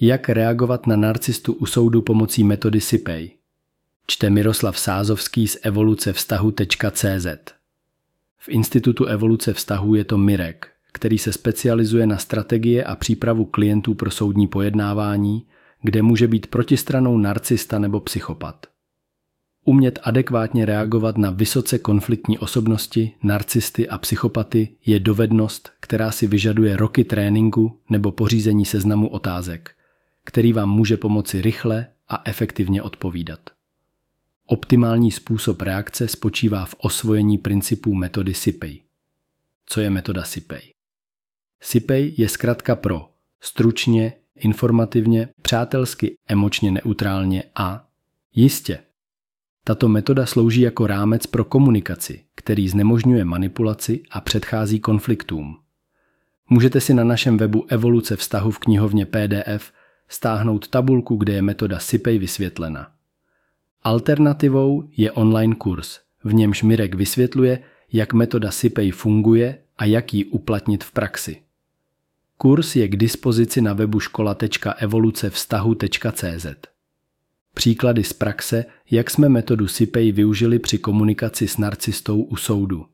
Jak reagovat na narcistu u soudu pomocí metody SIPEJ? Čte Miroslav Sázovský z evoluce vztahu.cz. V Institutu evoluce vztahů je to Mirek, který se specializuje na strategie a přípravu klientů pro soudní pojednávání, kde může být protistranou narcista nebo psychopat. Umět adekvátně reagovat na vysoce konfliktní osobnosti, narcisty a psychopaty je dovednost, která si vyžaduje roky tréninku nebo pořízení seznamu otázek, který vám může pomoci rychle a efektivně odpovídat. Optimální způsob reakce spočívá v osvojení principů metody SIPEJ. Co je metoda SIPEJ? SIPEJ je zkrátka pro stručně, informativně, přátelsky, emočně neutrálně a jistě. Tato metoda slouží jako rámec pro komunikaci, který znemožňuje manipulaci a předchází konfliktům. Můžete si na našem webu Evoluce vztahu v knihovně PDF stáhnout tabulku, kde je metoda SIPEJ vysvětlena. Alternativou je online kurz, v němž Mirek vysvětluje, jak metoda SIPEJ funguje a jak ji uplatnit v praxi. Kurs je k dispozici na webu škola.evolucevztahu.cz. Příklady z praxe, jak jsme metodu SIPEJ využili při komunikaci s narcistou u soudu.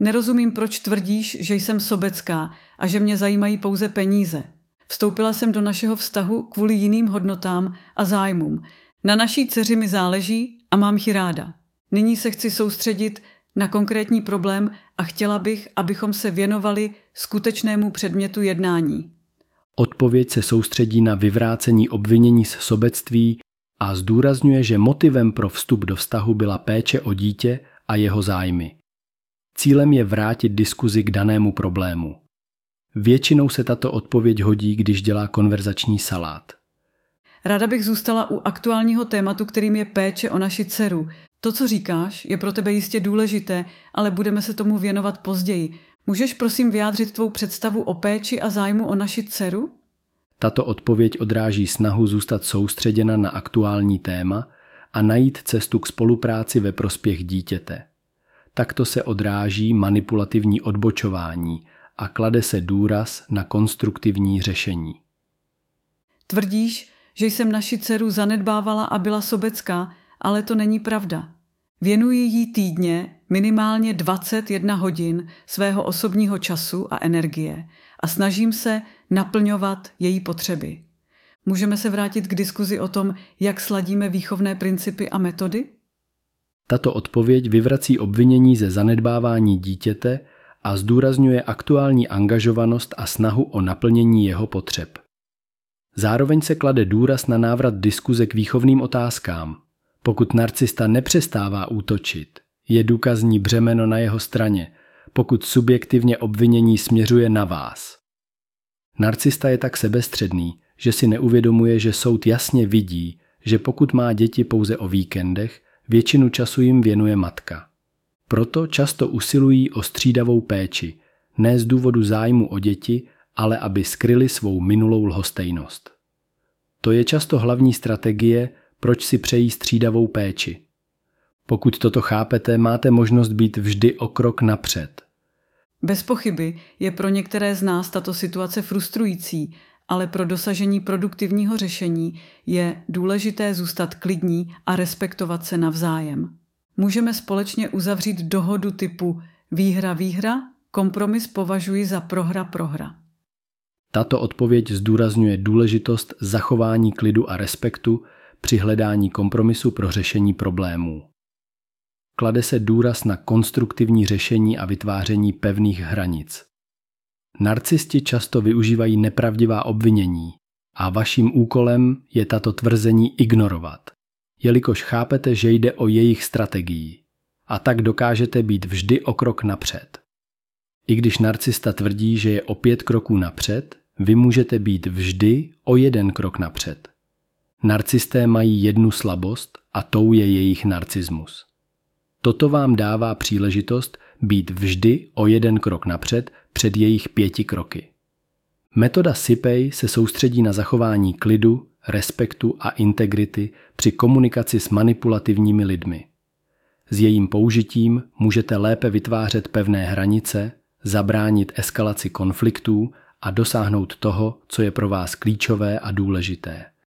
Nerozumím, proč tvrdíš, že jsem sobecká a že mě zajímají pouze peníze. Vstoupila jsem do našeho vztahu kvůli jiným hodnotám a zájmům. Na naší dceři mi záleží a mám ji ráda. Nyní se chci soustředit na konkrétní problém a chtěla bych, abychom se věnovali skutečnému předmětu jednání. Odpověď se soustředí na vyvrácení obvinění z sobectví a zdůrazňuje, že motivem pro vstup do vztahu byla péče o dítě a jeho zájmy. Cílem je vrátit diskuzi k danému problému. Většinou se tato odpověď hodí, když dělá konverzační salát. Ráda bych zůstala u aktuálního tématu, kterým je péče o naši dceru. To, co říkáš, je pro tebe jistě důležité, ale budeme se tomu věnovat později. Můžeš prosím vyjádřit tvou představu o péči a zájmu o naši dceru? Tato odpověď odráží snahu zůstat soustředěna na aktuální téma a najít cestu k spolupráci ve prospěch dítěte. Takto se odráží manipulativní odbočování a klade se důraz na konstruktivní řešení. Tvrdíš, že jsem naši dceru zanedbávala a byla sobecká, ale to není pravda. Věnuji jí týdně minimálně 21 hodin svého osobního času a energie a snažím se naplňovat její potřeby. Můžeme se vrátit k diskuzi o tom, jak sladíme výchovné principy a metody? Tato odpověď vyvrací obvinění ze zanedbávání dítěte a zdůrazňuje aktuální angažovanost a snahu o naplnění jeho potřeb. Zároveň se klade důraz na návrat diskuze k výchovným otázkám. Pokud narcista nepřestává útočit, je důkazní břemeno na jeho straně, pokud subjektivně obvinění směřuje na vás. Narcista je tak sebestředný, že si neuvědomuje, že soud jasně vidí, že pokud má děti pouze o víkendech, většinu času jim věnuje matka. Proto často usilují o střídavou péči, ne z důvodu zájmu o děti, ale aby skryli svou minulou lhostejnost. To je často hlavní strategie, proč si přejí střídavou péči. Pokud toto chápete, máte možnost být vždy o krok napřed. Bez pochyby je pro některé z nás tato situace frustrující, ale pro dosažení produktivního řešení je důležité zůstat klidní a respektovat se navzájem. Můžeme společně uzavřít dohodu typu výhra-výhra, kompromis považuji za prohra-prohra. Tato odpověď zdůrazňuje důležitost zachování klidu a respektu při hledání kompromisu pro řešení problémů. Klade se důraz na konstruktivní řešení a vytváření pevných hranic. Narcisti často využívají nepravdivá obvinění a vaším úkolem je tato tvrzení ignorovat, jelikož chápete, že jde o jejich strategii a tak dokážete být vždy o krok napřed. I když narcista tvrdí, že je o pět kroků napřed, vy můžete být vždy o jeden krok napřed. Narcisté mají jednu slabost a tou je jejich narcismus. Toto vám dává příležitost být vždy o jeden krok napřed před jejich pěti kroky. Metoda SIPEJ se soustředí na zachování klidu, respektu a integrity při komunikaci s manipulativními lidmi. S jejím použitím můžete lépe vytvářet pevné hranice, zabránit eskalaci konfliktů a dosáhnout toho, co je pro vás klíčové a důležité.